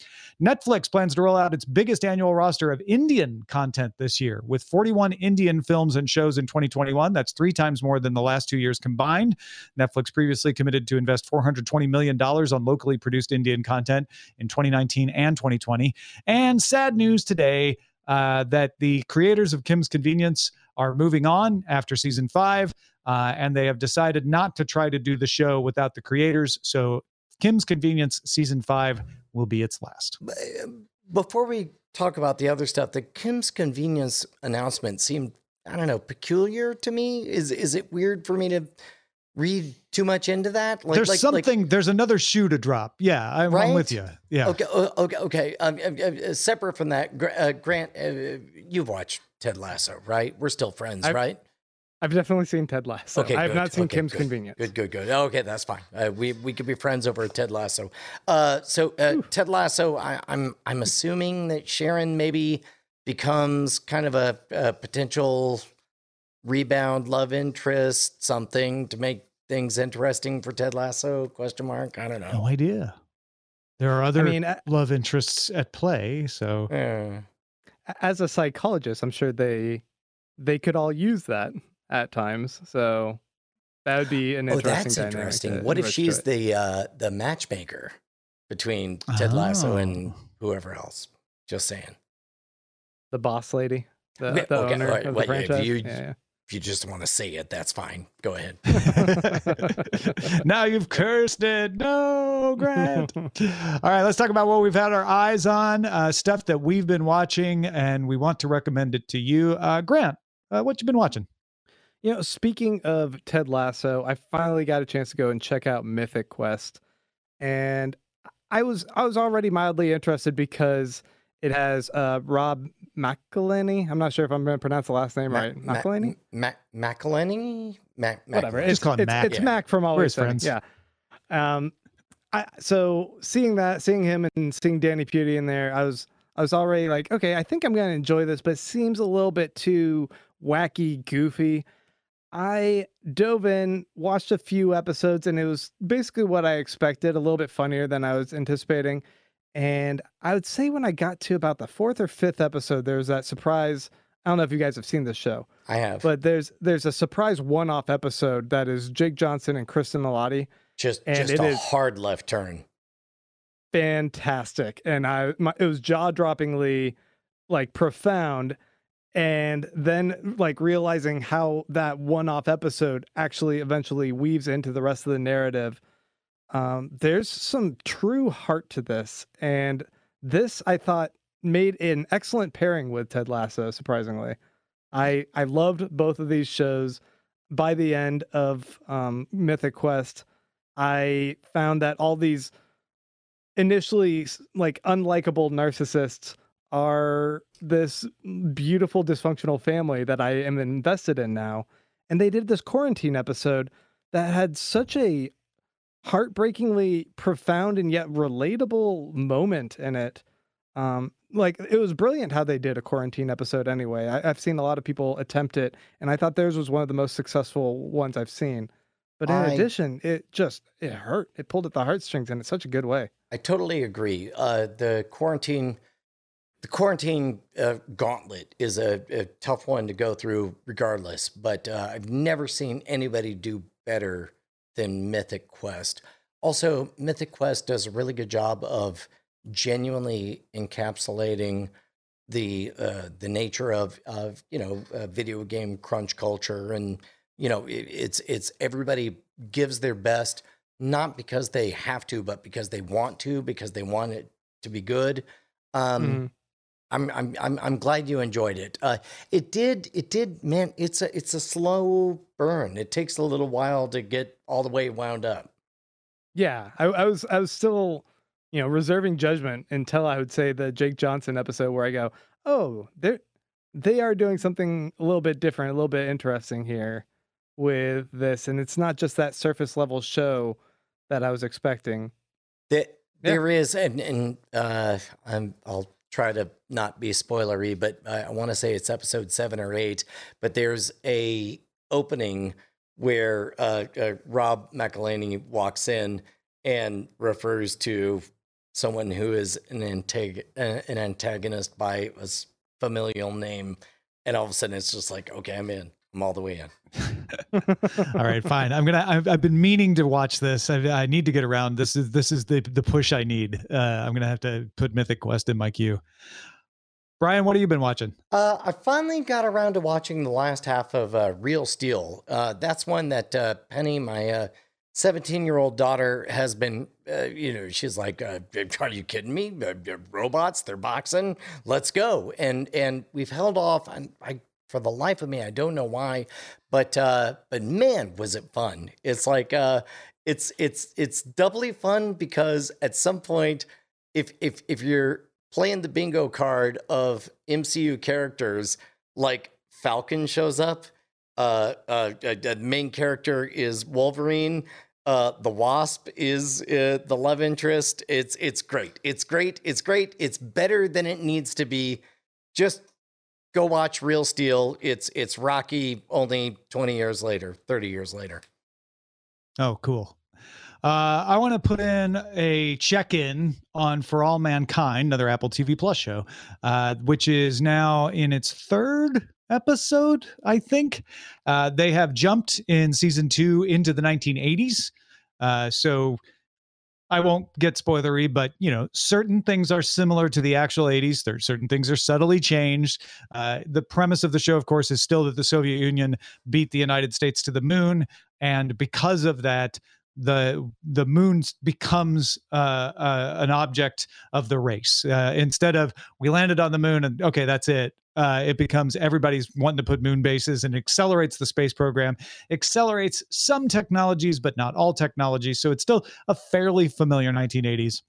Netflix plans to roll out its biggest annual roster of Indian content this year, with 41 Indian films and shows in 2021. That's three times more than the last two years combined. Netflix previously committed to invest $420 million on locally produced Indian content in 2019 and 2020. And sad news today uh, that the creators of Kim's Convenience are moving on after season five, uh, and they have decided not to try to do the show without the creators. So Kim's Convenience season five will be its last. Before we talk about the other stuff, the Kim's Convenience announcement seemed, I don't know, peculiar to me. Is is it weird for me to read too much into that? Like, there's like- like- something. there's another shoe to drop. Yeah, I'm, I'm with you. Yeah. Okay, okay, okay. Um, uh, uh, separate from that, uh, Grant, uh, you've watched Ted Lasso, right? We're still friends, I've- right? I've definitely seen Ted Lasso. Okay, I have good. not seen Okay, Kim's good. Convenience. Good, good, good. Okay, that's fine. Uh, we we could be friends over Ted Lasso. Uh, so uh, Ted Lasso, I, I'm I'm assuming that Sharon maybe becomes kind of a, a potential rebound love interest, something to make things interesting for Ted Lasso? Question mark. I don't know. No idea. There are other I mean, love interests at play. So as a psychologist, I'm sure they they could all use that at times. So that would be an Oh, interesting. that's dynamic interesting. What if she's the uh, the matchmaker between Ted Lasso and Oh. whoever else? Just saying. the boss lady, the, Okay, the okay, owner all right, of the well, yeah, if franchise? you- yeah, If you just want to say it, that's fine. Go ahead. now you've cursed it. No, Grant. All right, let's talk about what we've had our eyes on, uh, stuff that we've been watching, and we want to recommend it to you. Uh, Grant, uh, what you been watching? You know, speaking of Ted Lasso, I finally got a chance to go and check out Mythic Quest, and I was I was already mildly interested because it has uh, Rob McElhenney. I'm not sure if I'm going to pronounce the last name right. Ma- McElhenney, Ma- McElhenney? Ma- whatever. McElhenney. It's, call him it's, Mac. It's Yeah. Mac from We're Always his friends. Yeah. Um, I so seeing that, seeing him, and seeing Danny Pudi in there, I was I was already like, okay, I think I'm going to enjoy this, but it seems a little bit too wacky, goofy. I dove in, watched a few episodes, and it was basically what I expected, a little bit funnier than I was anticipating. And I would say when I got to about the fourth or fifth episode, there was that surprise. I don't know if you guys have seen this show, I have. but there's there's a surprise one-off episode that is Jake Johnson and Cristin Milioti. just and just a hard left turn. fantastic and i my, it was jaw-droppingly like profound and then like realizing how that one-off episode actually eventually weaves into the rest of the narrative um there's some true heart to this. And this i thought made an excellent pairing with ted lasso surprisingly. I i loved both of these shows. By the end of um mythic quest i found that all these initially like unlikable narcissists are this beautiful dysfunctional family that I am invested in now. And they did this quarantine episode that had such a heartbreakingly profound and yet relatable moment in it. Um, like it was brilliant how they did a quarantine episode anyway. I, I've seen a lot of people attempt it, and I thought theirs was one of the most successful ones I've seen. But in I- addition, it just it hurt. It pulled at the heartstrings in such a good way. I totally agree. Uh, the quarantine, the quarantine uh, gauntlet is a, a tough one to go through, regardless. But uh, I've never seen anybody do better than Mythic Quest. Also, Mythic Quest does a really good job of genuinely encapsulating the uh, the nature of of you know uh, video game crunch culture, and you know it, it's it's everybody gives their best not because they have to, but because they want to, because they want it to be good. Um, Mhm. I'm I'm I'm I'm glad you enjoyed it. Uh, it did it did man. It's a it's a slow burn. It takes a little while to get all the way wound up. Yeah, I, I was I was still, you know, reserving judgment until I would say the Jake Johnson episode where I go, oh, they're they are doing something a little bit different, a little bit interesting here with this, and it's not just that surface level show that I was expecting. That there is, and and uh, I'm I'll try to not be spoilery, but I, I want to say it's episode seven or eight. But there's a opening where uh, uh, Rob McElhenney walks in and refers to someone who is an antag- an antagonist by a familial name, and all of a sudden it's just like, okay, I'm in. I'm all the way in. All right, fine. I'm gonna. I've, I've been meaning to watch this. I, I need to get around. This is this is the the push I need. Uh, I'm gonna have to put Mythic Quest in my queue. Brian, what have you been watching? Uh, I finally got around to watching the last half of uh, Real Steel. Uh, that's one that uh, Penny, my 17 year old daughter, has been, uh, you know, she's like, uh, Are you kidding me? Uh, uh, robots, they're boxing. Let's go. And and we've held off. And I, for the life of me, I don't know why, but uh, but man, was it fun! It's like uh, it's it's it's doubly fun because at some point, if if if you're playing the bingo card of MCU characters, like Falcon shows up, uh, uh, uh, the main character is Wolverine. Uh, the Wasp is uh, the love interest. It's it's great. It's great. It's great. It's better than it needs to be. Just go watch Real Steel. It's it's Rocky only 20 years later, 30 years later. Oh, cool. Uh, I want to put in a check in on For All Mankind, another Apple TV Plus show, uh, which is now in its third episode, I think. Uh, they have jumped in season two into the 1980s. Uh, so I won't get spoilery, but you know, certain things are similar to the actual 80s. There certain things are subtly changed. Uh, the premise of the show, of course, is still that the Soviet Union beat the United States to the moon, and because of that, the the moon becomes uh, uh, an object of the race. Uh, instead of we landed on the moon and okay, that's it. Uh, it becomes everybody's wanting to put moon bases and accelerates the space program, accelerates some technologies, but not all technologies. So it's still a fairly familiar 1980s.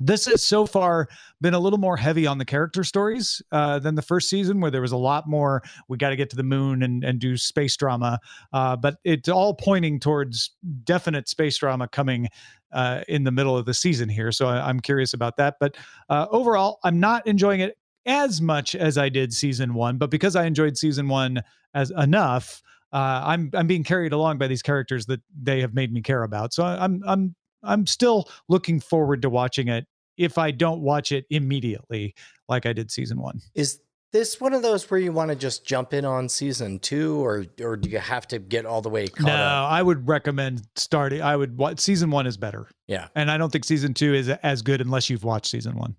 This has so far been a little more heavy on the character stories uh, than the first season, where there was a lot more. We got to get to the moon and, and do space drama, uh, but it's all pointing towards definite space drama coming uh, in the middle of the season here. So I, I'm curious about that. But uh, overall, I'm not enjoying it as much as I did season one. But because I enjoyed season one as enough, uh, I'm I'm being carried along by these characters that they have made me care about. So I'm I'm I'm still looking forward to watching it if I don't watch it immediately like I did season one. Is this one of those where you want to just jump in on season two, or or do you have to get all the way caught no, up? I would recommend starting. I would what season one is better, Yeah, and I don't think season two is as good unless you've watched season one.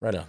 right on.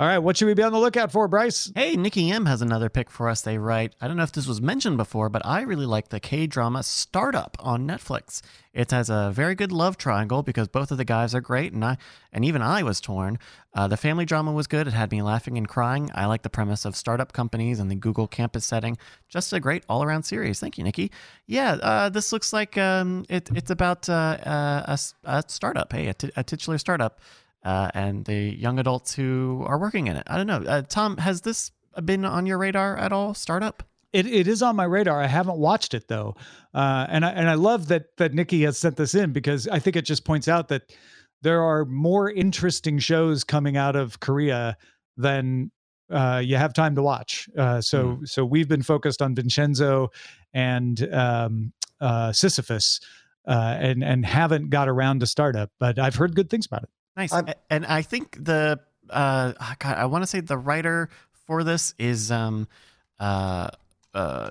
All right, what should we be on the lookout for, Bryce? Hey, Nikki M has another pick for us. They write, I don't know if this was mentioned before, but I really like the K drama Startup on Netflix. It has a very good love triangle because both of the guys are great, and I and even I was torn. Uh, the family drama was good; it had me laughing and crying. I like the premise of startup companies and the Google campus setting. Just a great all-around series. Thank you, Nikki. Yeah, uh, this looks like um, it, it's about uh, uh, a, a startup. Hey, a, t- a titular startup uh, and the young adults who are working in it. I don't know. Uh, Tom, has this been on your radar at all? Startup? It, it is on my radar. I haven't watched it though, uh, and I and I love that that Nikki has sent this in because I think it just points out that there are more interesting shows coming out of Korea than uh, you have time to watch. Uh, so so we've been focused on Vincenzo and um, uh, Sisyphus, uh, and and haven't got around to startup. But I've heard good things about it. Nice. I'm- and I think the uh ah, God, I want to say the writer for this is um uh uh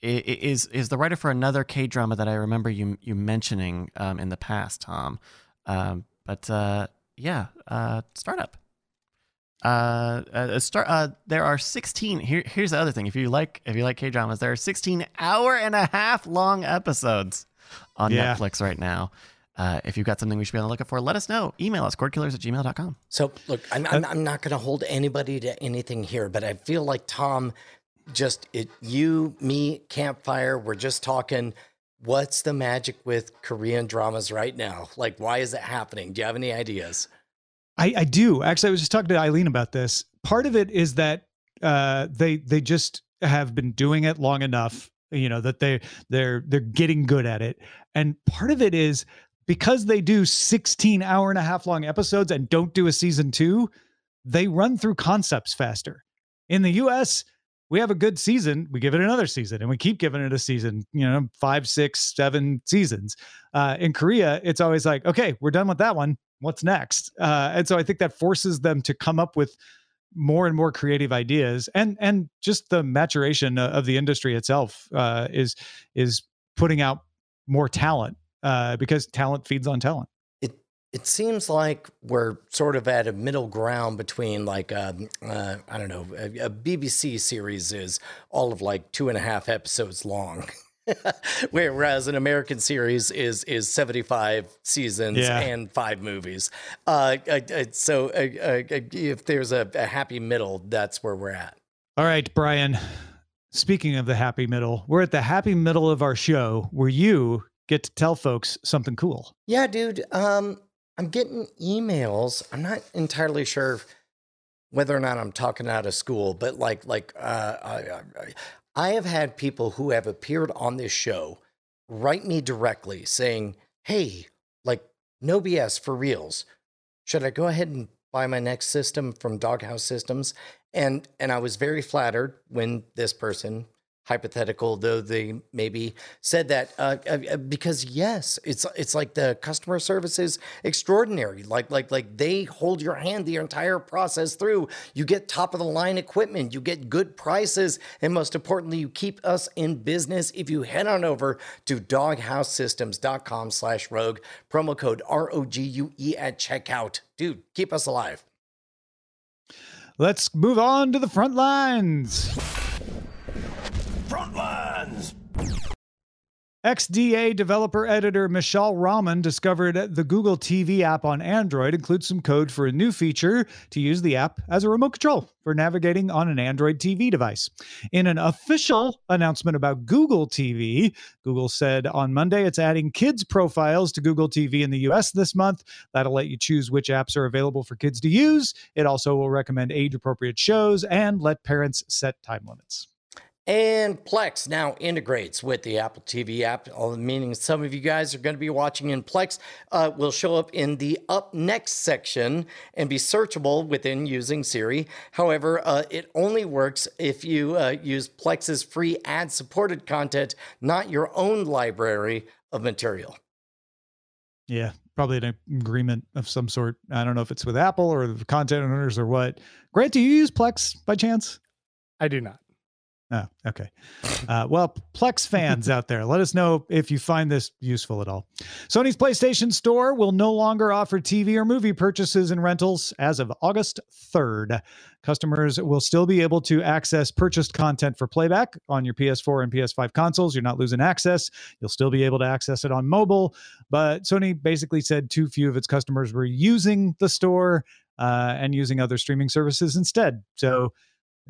is is the writer for another K drama that I remember you you mentioning um in the past, Tom. Um but uh yeah, uh startup. Uh, uh start uh there are 16 here here's the other thing if you like if you like K dramas there are 16 hour and a half long episodes on Yeah. Netflix right now. Uh, if you've got something we should be on the lookout for, let us know. Email us, cordkillers at gmail.com. So look, I'm, Uh, I'm, I'm not going to hold anybody to anything here, but I feel like Tom, just it, you, me, campfire, we're just talking. What's the magic with Korean dramas right now? Like, why is it happening? Do you have any ideas? I, I do actually. I was just talking to Eileen about this. Part of it is that uh, they they just have been doing it long enough, you know, that they they're they're getting good at it. And part of it is because they do 16 hour and a half long episodes and don't do a season two, they run through concepts faster. In the US, we have a good season, we give it another season, and we keep giving it a season, you know, five, six, seven seasons. Uh, in Korea, it's always like, okay, we're done with that one. What's next? Uh, and so I think that forces them to come up with more and more creative ideas, and and just the maturation of the industry itself uh, is is putting out more talent uh, because talent feeds on talent. It it seems like we're sort of at a middle ground between like um, uh, I don't know a, a BBC series is all of like two and a half episodes long. Whereas an American series is is seventy five seasons Yeah. and five movies. Uh, uh, uh, so uh, uh, if there's a, a happy middle, that's where we're at. All right, Brian. Speaking of the happy middle, we're at the happy middle of our show where you get to tell folks something cool. Yeah, dude. Um, I'm getting emails. I'm not entirely sure whether or not I'm talking out of school, but like, like, uh, I, I, I have had people who have appeared on this show write me directly saying, "Hey, like, no BS for reals. Should I go ahead and buy my next system from Doghouse Systems?" And and I was very flattered when this person hypothetical though they maybe said that uh, uh, uh, because yes it's it's like the customer service is extraordinary. Like like like they hold your hand the entire process through. You get top of the line equipment. You get good prices. And most importantly you keep us in business. If you head on over to doghousesystems.com slash rogue promo code r-o-g-u-e at checkout. Dude keep us alive. Let's move on to the front lines. XDA developer editor Mishaal Rahman discovered the Google TV app on Android includes some code for a new feature to use the app as a remote control for navigating on an Android TV device. In an official announcement about Google TV, Google said on Monday it's adding kids' profiles to Google TV in the US this month. That'll let you choose which apps are available for kids to use. It also will recommend age appropriate shows and let parents set time limits. And Plex now integrates with the Apple TV app, meaning some of you guys are going to be watching in Plex. Uh, will show up in the up next section and be searchable within using Siri. However, uh, it only works if you uh, use Plex's free ad supported content, not your own library of material. Yeah, probably an agreement of some sort. I don't know if it's with Apple or the content owners or what. Grant, do you use Plex by chance? I do not. Oh, okay. Uh, well, Plex fans out there, let us know if you find this useful at all. Sony's PlayStation Store will no longer offer TV or movie purchases and rentals as of August 3rd. Customers will still be able to access purchased content for playback on your PS4 and PS5 consoles. You're not losing access. You'll still be able to access it on mobile. But Sony basically said too few of its customers were using the store uh, and using other streaming services instead. So,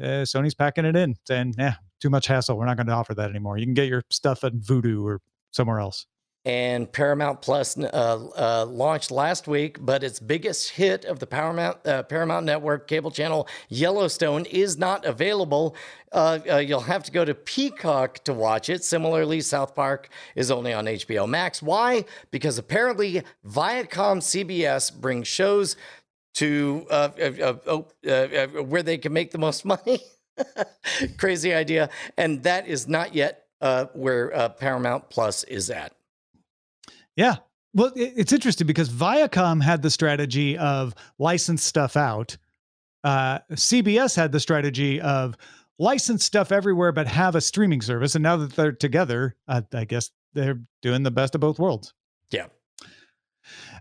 uh, Sony's packing it in, saying, "Yeah, too much hassle. We're not going to offer that anymore. You can get your stuff at Vudu or somewhere else." and Paramount Plus uh, uh, launched last week, but its biggest hit of the Paramount uh, Paramount Network cable channel Yellowstone is not available. Uh, uh, you'll have to go to Peacock to watch it. Similarly, South Park is only on HBO Max. Why? Because apparently Viacom CBS brings shows to uh, oh, where they can make the most money. Crazy idea, and that is not yet where Paramount Plus is at. Yeah. Well, it's interesting because Viacom had the strategy of license stuff out. Uh, CBS had the strategy of license stuff everywhere, but have a streaming service. And now that they're together, uh, I guess they're doing the best of both worlds. Yeah.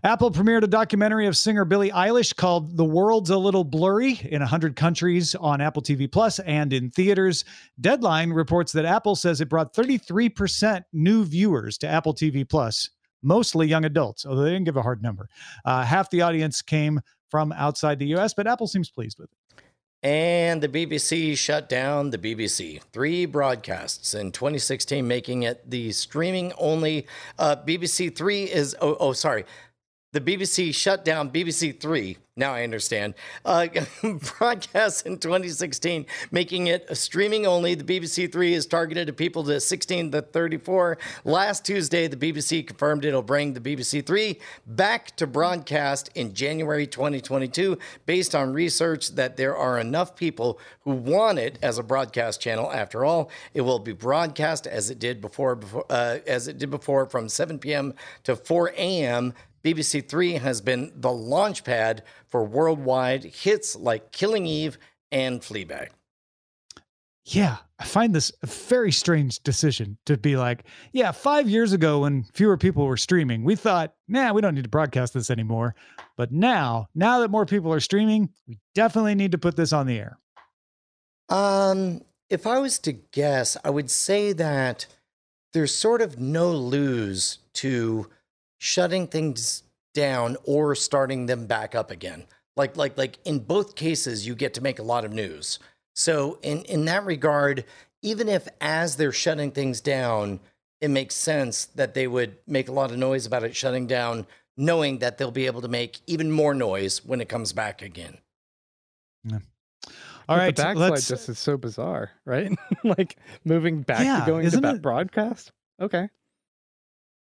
Apple premiered a documentary of singer Billie Eilish called The World's a Little Blurry in 100 countries on Apple TV Plus and in theaters. Deadline reports that Apple says it brought 33% new viewers to Apple TV Plus mostly young adults, although they didn't give a hard number. Uh, half the audience came from outside the US, but Apple seems pleased with it. And the BBC shut down the BBC. Three broadcasts in 2016, making it the streaming only. Uh, BBC Three is, oh, oh, sorry. The BBC shut down BBC Three now I understand. Uh, broadcast in 2016, making it streaming only. The BBC Three is targeted to people to 16 to 34. Last Tuesday, the BBC confirmed it'll bring the BBC Three back to broadcast in January 2022, based on research that there are enough people who want it as a broadcast channel. After all, it will be broadcast as it did before, before uh, as it did before, from 7 p.m. to 4 a.m. BBC Three has been the launch pad for worldwide hits like Killing Eve and Fleabag. Yeah, I find this a very strange decision to be like, yeah, five years ago when fewer people were streaming, we thought, nah, we don't need to broadcast this anymore. But now, now that more people are streaming, we definitely need to put this on the air. Um, if I was to guess, I would say that there's sort of no lose to shutting things down or starting them back up again. Like like like in both cases you get to make a lot of news. So in in that regard, even if as they're shutting things down, it makes sense that they would make a lot of noise about it shutting down, knowing that they'll be able to make even more noise when it comes back again. Yeah. All right, the backslide let's... just is so bizarre, right? like moving back yeah, to going to that broadcast. Okay.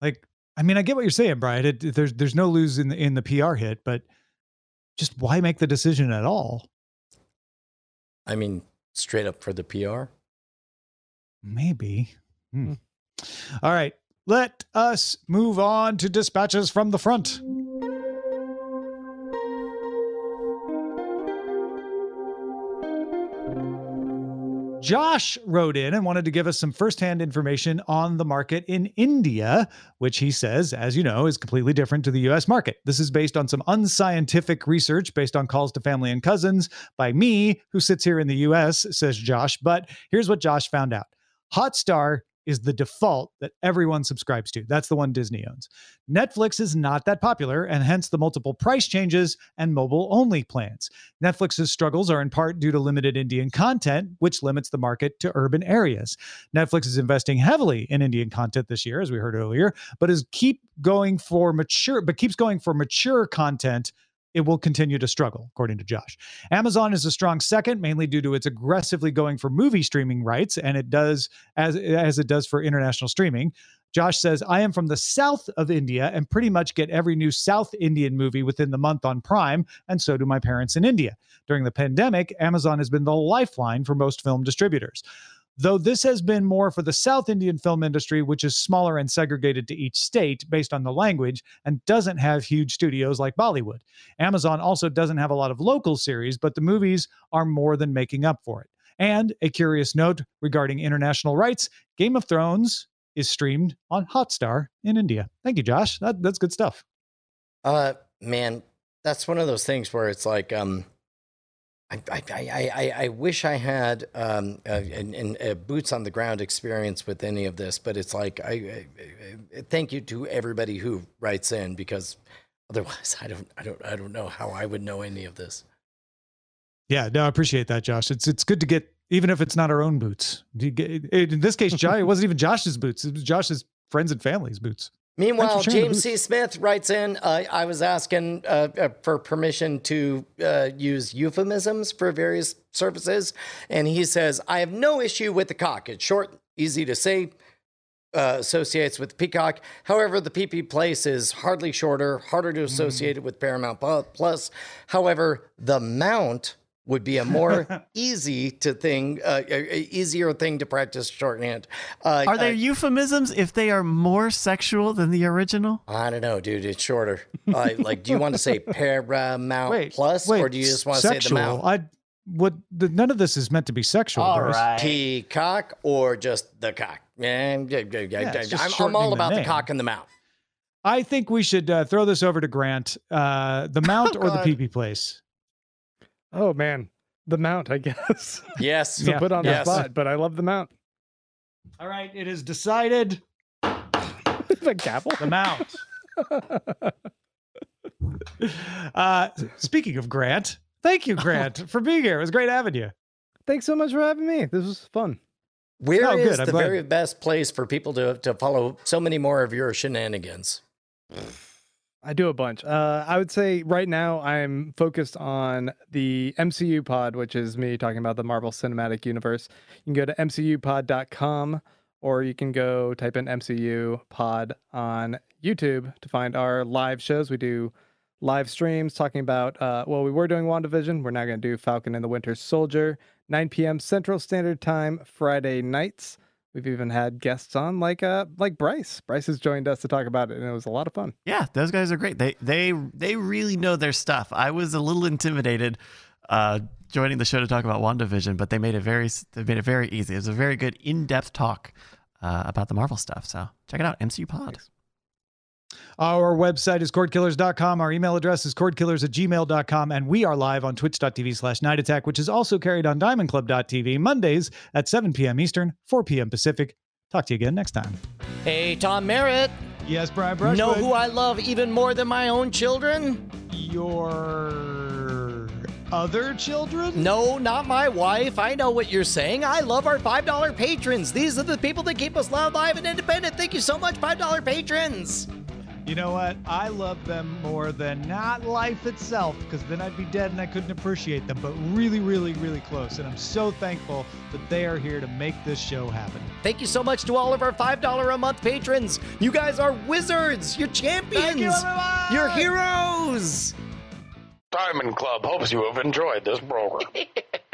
Like I mean, I get what you're saying, Brian. It, there's there's no lose in the in the PR hit, but just why make the decision at all? I mean, straight up for the PR. Maybe. Hmm. All right, let us move on to dispatches from the front. Josh wrote in and wanted to give us some firsthand information on the market in India, which he says, as you know, is completely different to the US market. This is based on some unscientific research based on calls to family and cousins by me, who sits here in the US, says Josh. But here's what Josh found out Hotstar is the default that everyone subscribes to. That's the one Disney owns. Netflix is not that popular, and hence the multiple price changes and mobile only plans. Netflix's struggles are in part due to limited Indian content, which limits the market to urban areas. Netflix is investing heavily in Indian content this year, as we heard earlier, but is keep going for mature, but keeps going for mature content it will continue to struggle, according to Josh. Amazon is a strong second, mainly due to its aggressively going for movie streaming rights, and it does as as it does for international streaming. Josh says, I am from the south of India and pretty much get every new South Indian movie within the month on Prime, and so do my parents in India. During the pandemic, Amazon has been the lifeline for most film distributors though this has been more for the South Indian film industry, which is smaller and segregated to each state based on the language and doesn't have huge studios like Bollywood. Amazon also doesn't have a lot of local series, but the movies are more than making up for it. And a curious note regarding international rights Game of Thrones is streamed on Hotstar in India. Thank you, Josh. That, that's good stuff. Uh, man, that's one of those things where it's like, um, I, I, I, I, wish I had um, a, boots on the ground experience with any of this, but it's like I, I, thank you to everybody who writes in because otherwise I don't I don't I don't know how I would know any of this. Yeah, no, I appreciate that, Josh. It's it's good to get even if it's not our own boots. In this case, it wasn't even Josh's boots; it was Josh's friends and family's boots. Meanwhile, Thanks for sharing the James C. Smith writes in uh, I was asking uh, uh, for permission to uh, use euphemisms for various services. And he says, I have no issue with the cock. It's short, easy to say, uh, associates with peacock. However, the PP place is hardly shorter, harder to associate it with Paramount Plus. However, the mount would be a more easy to thing, uh, a- a easier thing to practice shorthand. Uh, Are there uh, euphemisms if they are more sexual than the original? I don't know, dude. It's shorter. Uh, like, do you want to say Paramount Wait, Plus, wait, or do you just want to say the sexual? mount? I what the, none of this is meant to be sexual. Bryce. Peacock or just the cock? Yeah, yeah, yeah, yeah, it's I'm, I'm all about the name. cock and the mount. I think we should uh, throw this over to Grant. Uh, the mount Oh, or the God. PP place? Oh man, the mount, I guess. Yes. to Yeah. put on Yes. the spot, but I love the mount. All right, it is decided. the gavel. The mount. uh, speaking of Grant, thank you, Grant, for being here. It was great having you. Thanks so much for having me. This was fun. Where is Oh, good. The very best place for people to, to follow so many more of your shenanigans? I do a bunch. Uh, I would say right now I'm focused on the MCU pod, which is me talking about the Marvel Cinematic Universe. You can go to mcupod.com or you can go type in MCU pod on YouTube to find our live shows. We do live streams talking about, uh, well, we were doing WandaVision. We're now going to do Falcon and the Winter Soldier, 9 p.m. Central Standard Time, Friday nights. We've even had guests on like uh like Bryce. Bryce has joined us to talk about it, and it was a lot of fun. Yeah, those guys are great. They they they really know their stuff. I was a little intimidated uh, joining the show to talk about WandaVision, but they made it very they made it very easy. It was a very good in depth talk uh, about the Marvel stuff. So check it out, MCU Pod. Our website is cordkillers.com. Our email address is cordkillers at gmail.com. And we are live on twitch.tv slash night attack, which is also carried on diamondclub.tv Mondays at 7 p.m. Eastern, 4 p.m. Pacific. Talk to you again next time. Hey, Tom Merritt. Yes, Brian Brushwood. Know who I love even more than my own children? Your other children? No, not my wife. I know what you're saying. I love our $5 patrons. These are the people that keep us loud, live, and independent. Thank you so much, $5 patrons. You know what? I love them more than not life itself, because then I'd be dead and I couldn't appreciate them, but really, really, really close. And I'm so thankful that they are here to make this show happen. Thank you so much to all of our $5 a month patrons. You guys are wizards. You're champions. Thank you, everyone! You're heroes. Diamond Club hopes you have enjoyed this program.